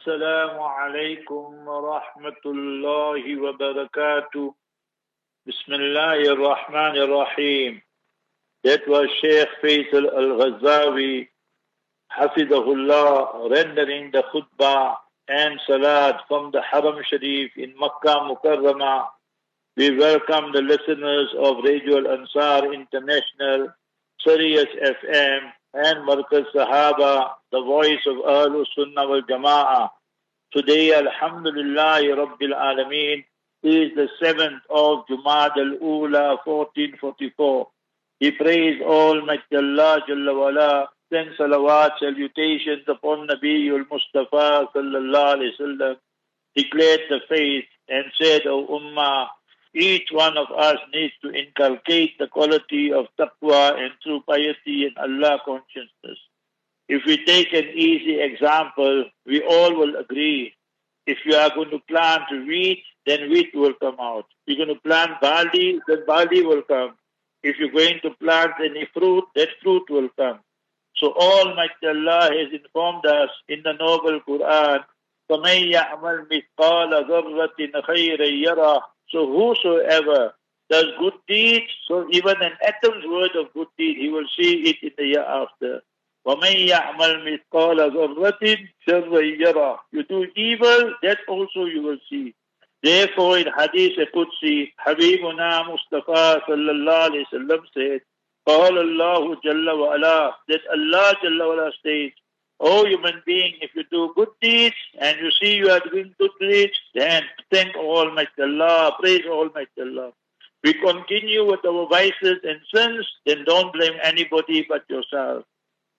السلام عليكم ورحمة الله وبركاته بسم الله الرحمن الرحيم That was Sheikh Faisal Al-Ghazawi Hafidahullah rendering the khutbah and salat from the Haram Sharif in Makkah Mukarramah. We welcome the listeners of Radio Al-Ansar International, Sirius FM and Markaz Sahaba, the voice of Ahlul Sunnah wal Jama'ah. Today, Alhamdulillah Rabbil Alameen, is the 7th of Jumad al-Ula 1444. He prays Almighty Allah Jalla wala, send salawat, salutations upon Nabiul Mustafa sallallahu alayhi wasallam, declared the faith and said, O Ummah, each one of us needs to inculcate the quality of taqwa and true piety and Allah consciousness. If we take an easy example, we all will agree. If you are going to plant wheat, then wheat will come out. If you're going to plant barley, then barley will come. If you're going to plant any fruit, that fruit will come. So Almighty Allah has informed us in the noble Quran, فَمَن يَعْمَلْ مِثْقَالَ ذَرَّةٍ خَيْرًا يَرَهُ So whosoever does good deeds, so even an atom's worth of good deed, he will see it in the year after. وَمَن يَعْمَلْ مِثْقَالَ ذَرَّةٍ شَرًّا يَرَهُ You do evil, that also you will see. Therefore, in Hadith Qudsi, Habibuna Mustafa sallallahu alayhi wasallam said, قال الله جل وعلا that Allah جل وعلا states, O human being, if you do good deeds and you see you are doing good deeds, then thank Almighty Allah, praise Almighty Allah. We continue with our vices and sins, then don't blame anybody but yourself.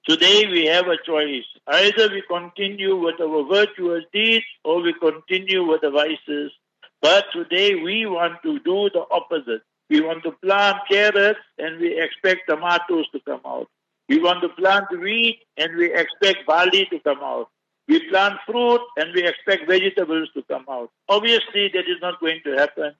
Today we have a choice. Either we continue with our virtuous deeds or we continue with the vices. But today we want to do the opposite. We want to plant carrots and we expect tomatoes to come out. We want to plant wheat and we expect barley to come out. We plant fruit and we expect vegetables to come out. Obviously, that is not going to happen.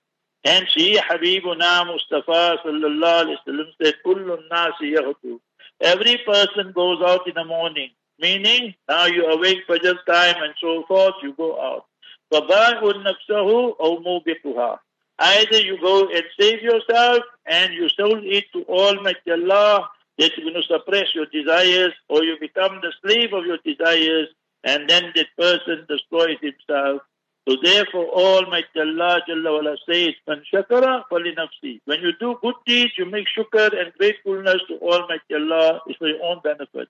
And she, Habibuna Mustafa sallallahu alayhi wa sallam said, Kullun nasi yaghdu. Every person goes out in the morning, meaning now you awake for just time and so forth, you go out. فَبَاءٌ نَفْسَهُ أَوْ مُوبِقُهَا Either you go and save yourself and you sold it to Almighty Allah that you're going to suppress your desires or you become the slave of your desires and then that person destroys himself. So therefore Almighty Allah Jalla wala says, Man shakara fali nafsi. When you do good deeds, you make shukr and gratefulness to Almighty Allah is for your own benefit.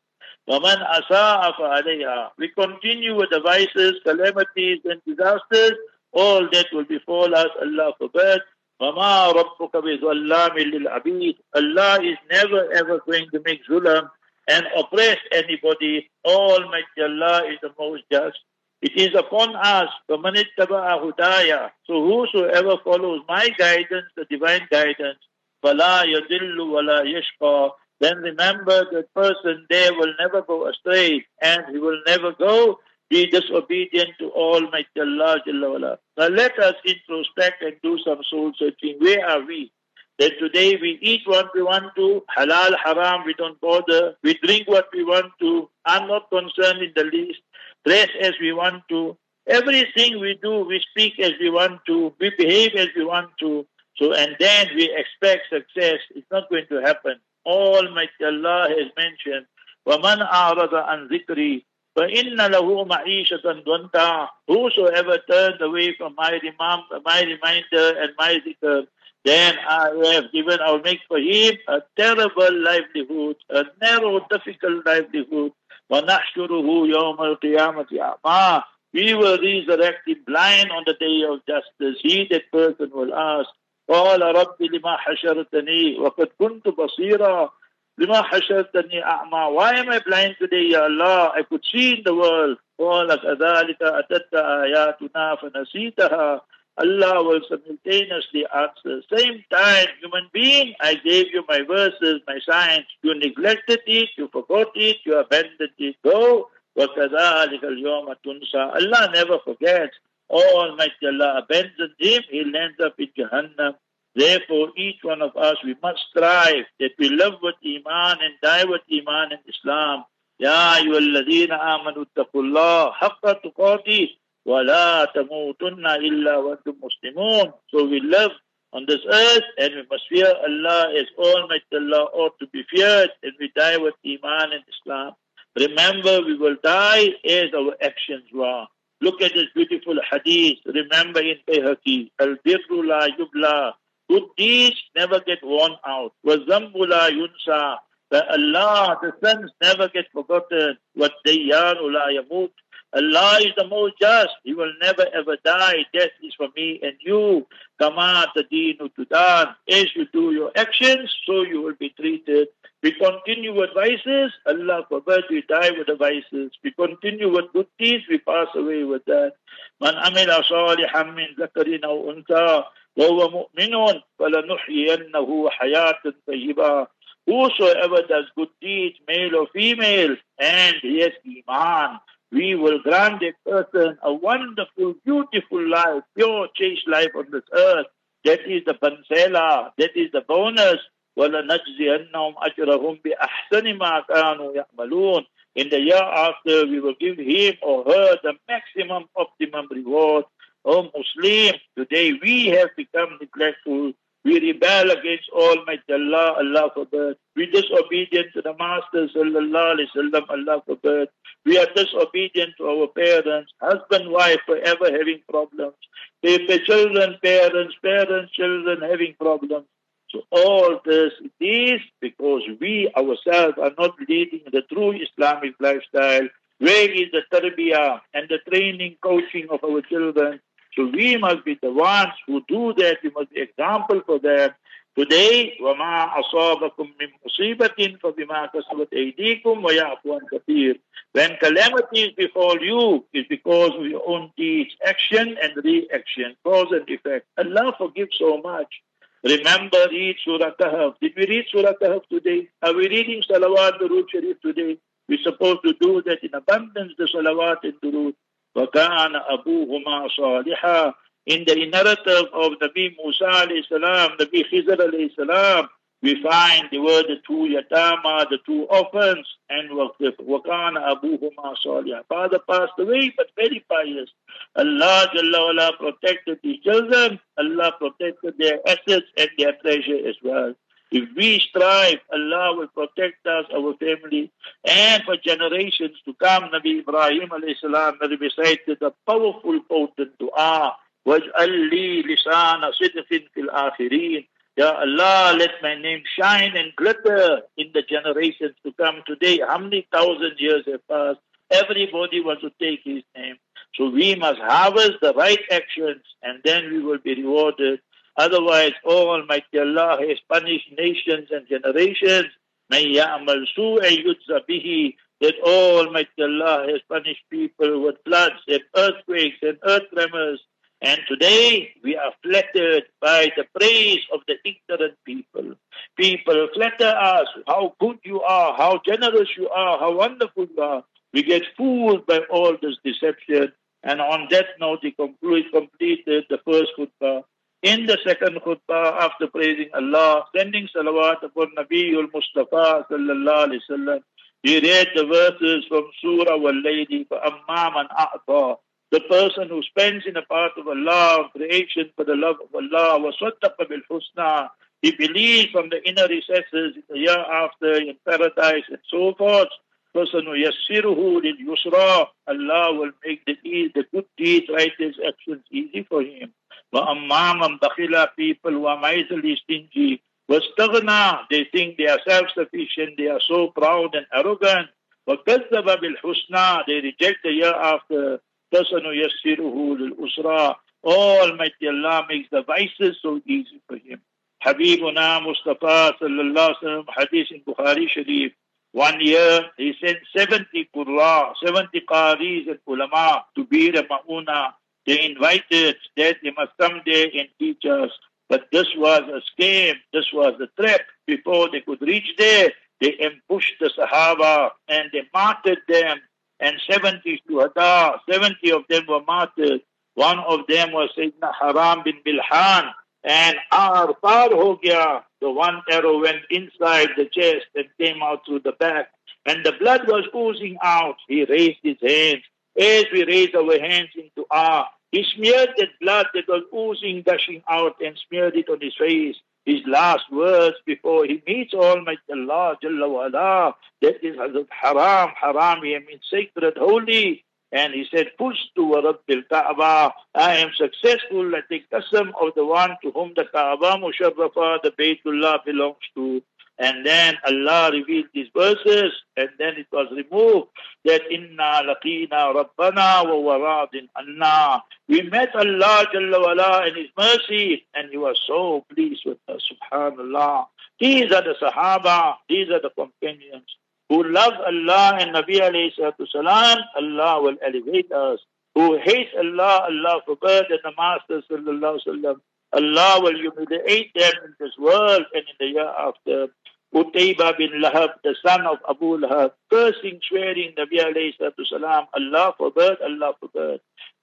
وَمَنْ أَسَاءَ فَعَلَيْهَا We continue with the vices, calamities and disasters. All that will befall us, Allah forbid. Mama abid. Allah is never ever going to make zulam and oppress anybody. Almighty Allah is the most just. It is upon us, hudaya. So whosoever follows my guidance, the divine guidance, fala yadillu wala yashqa, then remember that person there will never go astray and he will never go be disobedient to Almighty Allah Jalla wala. Now let us introspect and do some soul searching. Where are we? That today we eat what we want to, halal, haram, we don't bother. We drink what we want to. I'm not concerned in the least. Dress as we want to. Everything we do, we speak as we want to. We behave as we want to. So, and then we expect success. It's not going to happen. Almighty Allah has mentioned, وَمَنْ أَعْرَضَ عَنْ ذِكْرِي فَإِنَّ لَهُ مَعِيشَةً ضَنْكَ Whosoever turns away from my, remind, my reminder and my zikr, then I have given, I will make for him a terrible livelihood, a narrow, difficult livelihood. وَنَحْشُرُهُ يَوْمَ الْقِيَامَةِ أَعْمَى We will resurrect him blind on the day of justice. He, that person, will ask, قال رب لما حشرتني وقد كنت بصيرا لما حشرتني أعمى Why am I blind today يا Allah I could see in the world قال كذلك أتت آياتنا فنسيتها Allah will simultaneously answer same time human being I gave you my verses my signs you neglected it you forgot it you abandoned it go وكذلك اليوم تنسى Allah never forgets Almighty Allah abandoned him, he lands up in Jahannam. Therefore, each one of us, we must strive that we live with Iman and die with Iman and Islam. يا أيها الذين آمنوا اتقوا الله حق تقاته ولا تموتن إلا وأنتم مسلمون. So we live on this earth and we must fear Allah as Almighty Allah ought to be feared and we die with Iman and Islam. Remember we will die as our actions were. Look at this beautiful hadith. Remember in Bayhaqi, Al-Birru la yubla. Good deeds never get worn out. وَالذَّنْبُ لَا يُنْسَى That Allah, the sins never get forgotten. وَالدَّيَّانُ لَا يَمُوتُ Allah is the most just. He will never ever die. Death is for me and you. Kama tadinu tudan. As you do your actions, so you will be treated. We continue with vices, Allah forbid we die with the vices. We continue with good deeds, we pass away with that. من عمل صالحا من ذكر أو أنثى وهو مؤمن فلنحيينه حياة طيبة Whosoever does good deeds, male or female, and yes, Iman, we will grant a person a wonderful, beautiful life, pure, chaste life on this earth. That is the bonsela, that is the bonus. وَلَنَجْزِيَنَّهُمْ أَجْرَهُمْ بِأَحْسَنِ مَا كَانُوا يَعْمَلُونَ In the year after, we will give him or her the maximum, optimum reward O Muslim, today we have become neglectful. We rebel against Almighty Allah, Allah forbid. We disobedient to the Master, Sallallahu Alaihi Wasallam, Allah forbid. We are disobedient to our parents, husband, wife, forever having problems. They, children, parents, parents, children having problems. So all this is because we ourselves are not leading the true Islamic lifestyle. Where is the tarbiyah and the training, coaching of our children? So we must be the ones who do that. We must be example for them. Today, وَمَا أَصَابَكُم مِّن مُّصِيبَةٍ فَبِمَا كَسَبَتْ أَيْدِيكُمْ وَيَعْفُ عَن كَثِيرٍ When calamities befall you, it's because of your own deeds, action and reaction, cause and effect. Allah forgives so much. Remember, read Surah Kahf. Did we read Surah Kahf today? Are we reading Salawat Durood Sharif today? We're supposed to do that in abundance, the Salawat and Durood. وَكَانَ أَبُوهُمَا صَالِحًا In the narrative of Nabi Musa alayhi salam, Nabi Khizr alayhi salam, we find the word the two yatama, the two orphans, and wakana abuhuma salih. Father passed away, but very pious. Allah Jalla wala protected his children. Allah protected their assets and their treasure as well. If we strive, Allah will protect us, our family, and for generations to come. Nabi Ibrahim alayhi salam recited the powerful, potent dua. وَاجْعَلْ لِي لِسَانَ صِدْقٍ فِي الْآخِرِينَ Ya Allah, let my name shine and glitter in the generations to come. Today, how many thousand years have passed? Everybody wants to take his name. So we must harvest the right actions and then we will be rewarded. Otherwise, O Almighty Allah has punished nations and generations. May ya'mal su'a yudza bihi. That Almighty Allah has punished people with floods and earthquakes and earth tremors and today we are flattered by the praise of the ignorant people. People flatter us, how good you are, how generous you are, how wonderful you are. We get fooled by all this deception. And on that note, he concluded, completed the first khutbah. In the second khutbah, after praising Allah, sending salawat upon Nabiul Mustafa sallallahu alaihi wasallam, he read the verses from Surah Wal-Layli, فَأَمَّا مَنْ أَعْطَى the person who spends in the path of Allah, creation for the love of Allah, وَصَدَّقَ بِالْحُسْنَى He believes from the inner recesses in the year after, in paradise and so forth. وَسَنُيَسِّرُهُ لِلْيُسْرَى Allah will make the, the good deeds, right, his actions easy for him. وَأَمَّا مَنْ بَخِلَ People who are miserly, stingy. وَاسْتَغْنَى They think they are self-sufficient, they are so proud and arrogant. وَكَذَّبَ بِالْحُسْنَى They reject the year after. فَسَنُيَسِّرُهُ لِلْأُسْرَى Almighty Allah makes the vices so easy for him. حبيبنا مصطفى صلى الله عليه وسلم حديث Bukhari شريف one year he sent 70 Qurra, 70 Qaris and ulama to be the Ma'una. They invited that they must come there and teach us. But this was a scam, this was a trap. Before they could reach there, they ambushed the Sahaba and they martyred them and 70 shuhada, 70 of them were martyred. One of them was Sayyidina Haram bin Milhan. And our far ho gaya, the one arrow went inside the chest and came out through the back. When the blood was oozing out, he raised his hands. As we raise our hands into dua, he smeared that blood that was oozing, gushing out and smeared it on his face. His last words before he meets Almighty Allah Jalla wa that is Hazrat Haram, Haram, he means sacred, holy. And he said, Pushtu wa Rabbil Kaaba. I am successful at the qasam of the one to whom the Kaaba Musharrafa, the Baytullah belongs to. And then Allah revealed these verses, and then it was removed that inna laqina rabbana wa waradin anna. We met Allah Jalla wala in His mercy, and He was so pleased with us. Subhanallah. These are the Sahaba, these are the companions who love Allah and Nabi alayhi salam, Allah will elevate us. Who hates Allah, Allah forbid, and the Master sallallahu sallam, Allah will humiliate them in this world and in the year after. Utayba bin Lahab, the son of Abu Lahab, cursing, swearing, Nabi alayhi salam, Allah forbid, Allah forbid.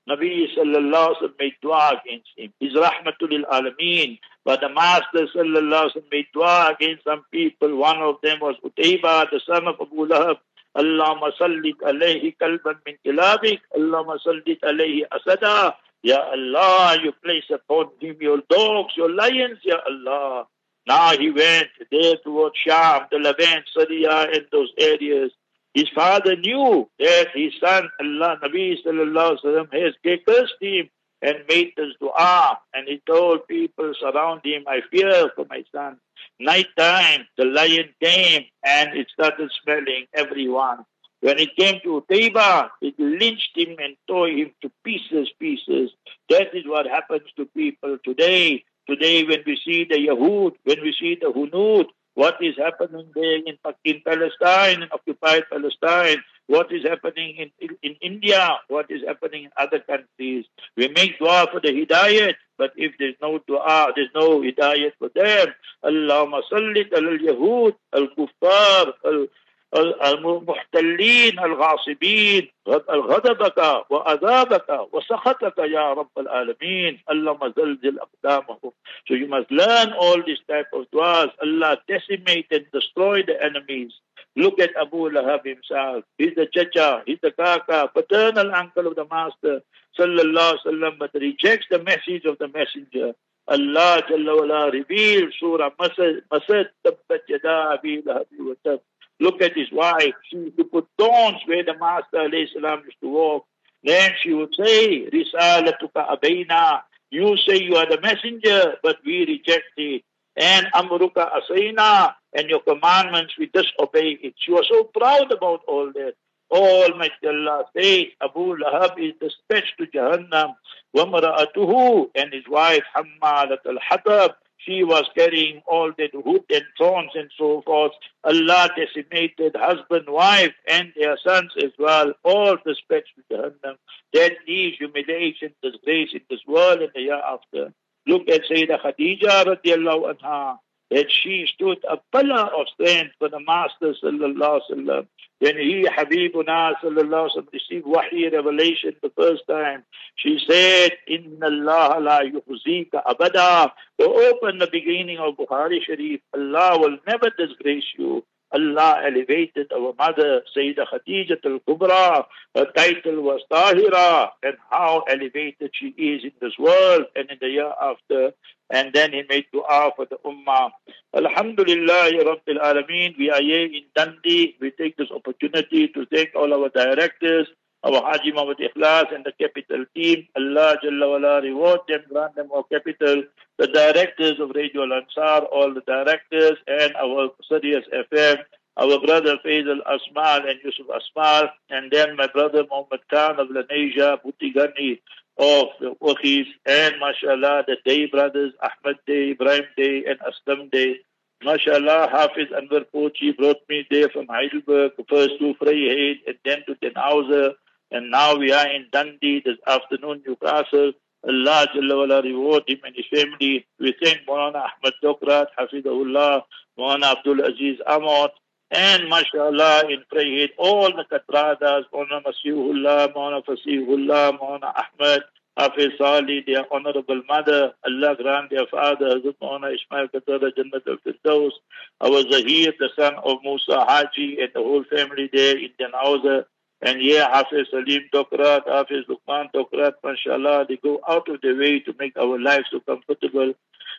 Nabi sallallahu alaihi wasallam made dua against him. He's rahmatul alameen. But the Master sallallahu alaihi wasallam made dua against some people. One of them was Utayba, the son of Abu Lahab. Allahumma sallit alayhi kalban min kilabik. Allahumma sallit alayhi asada. Ya Allah, you place upon him your dogs, your lions, Ya Allah. Now he went there towards Sham, the Levant, Syria, and those areas. His father knew that his son, Allah, Nabi sallallahu alaihi wasallam, has cursed him and made this dua. And he told people around him, I fear for my son. Night time, the lion came and it started smelling everyone. When it came to Utayba, it lynched him and tore him to pieces, pieces. That is what happens to people today. Today, when we see the Yahud, when we see the Hunud, what is happening there in, in Palestine, in occupied Palestine, what is happening in, in, in India, what is happening in other countries. We make dua for the hidayat, but if there's no dua, there's no hidayat for them. Allahumma sallit al-Yahud, al-Kuffar, al المحتلين الغاصبين غضبك وعذابك وسخطك يا رب العالمين اللهم زلزل أقدامهم So you must learn all these type of du'as. Allah decimate and destroy the enemies. Look at Abu Lahab himself. He's the chacha, he's the kaka, paternal uncle of the master, sallallahu sallam, but rejects the message of the messenger. Allah Jalla wala revealed Surah Masad, Masad, Tabbat Yada Abi Lahab wa Tab. Look at his wife. She used to put thorns where the Master used to walk. Then she would say, Risalatuka abayna. You say you are the messenger, but we reject it. And amruka asayna. And your commandments, we disobey it. She was so proud about all that. Almighty Allah says, Abu Lahab is dispatched to Jahannam. Wamra'atuhu and his wife Hammalat al-Hatab, she was carrying all that wood and thorns and so forth. Allah decimated husband, wife, and their sons as well, all dispatched to Jahannam. Then, these humiliation, disgrace in this world and the year after. Look at Sayyidah Khadija radiallahu anha that she stood a pillar of strength for the Master sallallahu alaihi wasallam. When he, Habibuna sallallahu alaihi received wahi revelation the first time, she said, Inna Allah la yuhzika abada. To open the beginning of Bukhari Sharif, Allah will never disgrace you. Allah elevated our mother, Sayyidah Khadija al-Kubra. Her title was Tahira, and how elevated she is in this world and in the year after. And then he made dua for the Ummah. Alhamdulillah, Rabbil Alameen. We are here in Dundee. We take this opportunity to thank all our directors, our Haji Muhammad Ikhlas and the capital team. Allah Jalla wala reward them, grant them our capital. The directors of Radio Al Ansar, all the directors, and our Sirius FM, our brother Faisal Asmal and Yusuf Asmal, and then my brother Muhammad Khan of Lenasia, Butigani of the Wakhis, and mashallah, the Day brothers, Ahmad Day, Ibrahim Day, and Aslam Day. MashaAllah, Hafiz Anwar Pochi brought me there from Heidelberg, first to Vryheid and then to Dannhauser. And now we are in Dundee this afternoon, Newcastle. Allah Jalla wala reward him and his family. We thank Maulana Ahmad Dokrat, Hafidahullah, Maulana Abdul Aziz Ahmad, and mashallah in Vryheid, all the Katradas, Maulana Masihullah, Maulana Fasihullah, Maulana Ahmad, Hafiz Sali, their honorable mother, Allah grant their father, Hazrat Maulana Ismail Qatada Jannat al-Firdaus, our Zahir, the son of Musa Haji, and the whole family there in Janauza, and yeah, Hafiz Salim Dokrat, Hafiz Lukman Dokrat, mashallah, they go out of their way to make our lives so comfortable.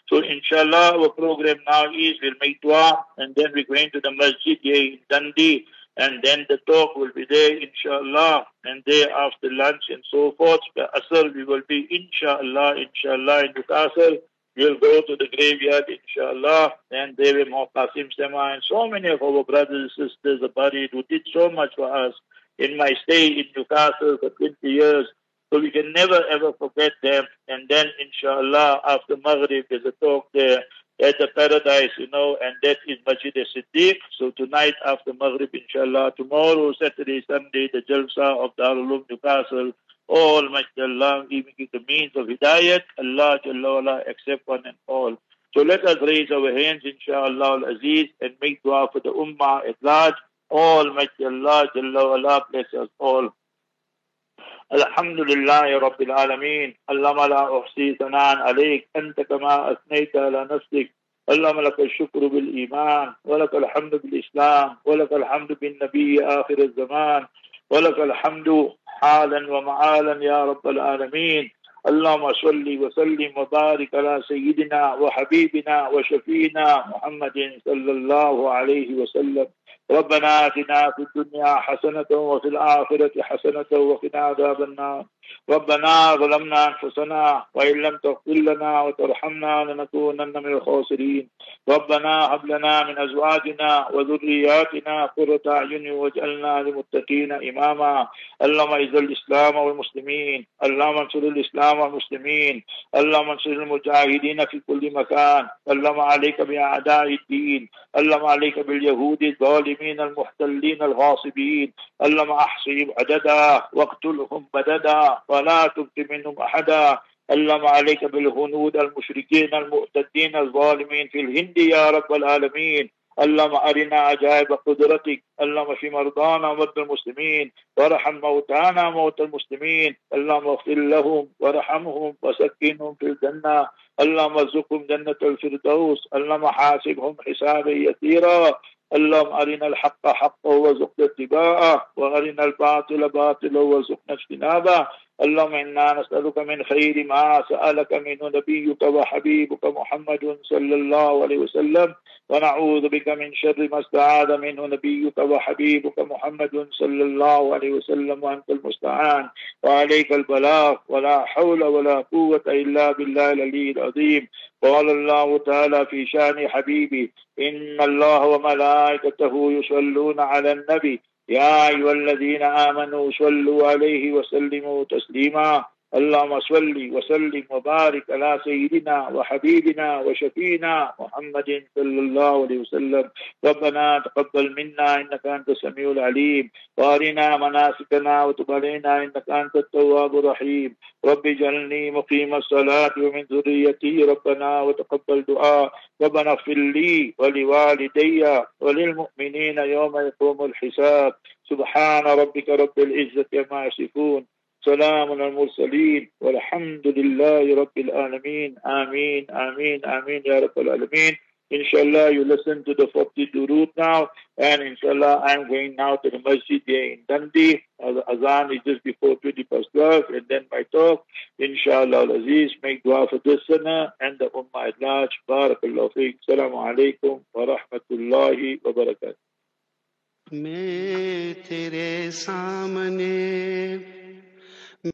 So inshallah, our program now is we'll make dua and then we're going to the masjid here in Dundee and then the talk will be there inshallah and there after lunch and so forth. The asr we will be inshallah, inshallah in Newcastle. We'll go to the graveyard inshallah and there will more Qasim Sema and so many of our brothers and sisters are buried who did so much for us in my stay in Newcastle for 20 years. So we can never ever forget them. And then inshallah after Maghrib there's a talk there at the paradise, you know, and that is Masjid Siddiq. So tonight after Maghrib inshallah, tomorrow, Saturday, Sunday, the Jalsa of Darul Newcastle, all mashallah, giving you the means of hidayat, Allah Jalla Allah, accept one and all. So let us raise our hands, inshallah al-aziz, and make dua for the ummah at large. All mashallah Jalla Allah bless us all. الحمد لله رب العالمين اللهم لا أحصي ثناء عليك أنت كما أثنيت على نفسك اللهم لك الشكر بالإيمان ولك الحمد بالإسلام ولك الحمد بالنبي آخر الزمان ولك الحمد حالا ومعالا يا رب العالمين. اللهم صل وسلم وبارك على سيدنا وحبيبنا وشفينا محمد صلى الله عليه وسلم. ربنا آتنا في الدنيا حسنة وفي الآخرة حسنة وقنا عذاب النار. ربنا ظلمنا أنفسنا وإن لم تغفر لنا وترحمنا لنكونن من الخاسرين. ربنا هب لنا من أزواجنا وذرياتنا قرة أعين واجعلنا للمتقين إماما. اللهم اعز الإسلام والمسلمين. اللهم انصر الإسلام والمسلمين. اللهم انصر المجاهدين في كل مكان. اللهم عليك بأعداء الدين. اللهم عليك باليهود الظالمين المحتلين الغاصبين. اللهم احصهم عددا واقتلهم بددا. ولا تبق منهم أحدا. اللهم عليك بالهنود المشركين المعتدين الظالمين في الهند يا رب العالمين. اللهم أرنا عجائب قدرتك. اللهم في مرضانا ومرضى المسلمين. وارحم موتانا موتى المسلمين. اللهم اغفر لهم وارحمهم وسكنهم في الجنة. اللهم ارزقهم جنة الفردوس. اللهم حاسبهم حسابا يسيرا. اللهم أرنا الحق حقا وارزقنا اتباعه. وأرنا الباطل باطلا وارزقنا اجتنابه. اللهم إنا نسألك من خير ما سألك منه نبيك وحبيبك محمد صلى الله عليه وسلم ونعوذ بك من شر ما استعاذ منه نبيك وحبيبك محمد صلى الله عليه وسلم وأنت المستعان. وعليك البلاغ ولا حول ولا قوة إلا بالله العلي العظيم. قال الله تعالى في شأن حبيبي إن الله وملائكته يصلون على النبي يا أيها الذين آمنوا صلوا عليه وسلموا تسليما. اللهم صل وسلم وبارك على سيدنا وحبيبنا وشفينا محمد صلى الله عليه وسلم. ربنا تقبل منا إنك أنت السميع العليم. وأرنا مناسكنا وتب علينا إنك أنت التواب الرحيم. رب اجعلني مقيم الصلاة ومن ذريتي ربنا وتقبل دعاء. ربنا اغفر لي ولوالدي وللمؤمنين يوم يقوم الحساب. سبحان ربك رب العزة عما يصفون. سلام على المرسلين والحمد لله رب العالمين آمين آمين آمين يا رب العالمين Inshallah, you listen to the 40 Durud now, and inshallah, I'm going now to the masjid here in Dundee. Azan is just before 20 past 12, and then my talk. Inshallah, Aziz, make dua for this sana and the Ummah at large. Barakallahu feek. Assalamu alaikum wa rahmatullahi wa barakatuh. मैं तेरे सामने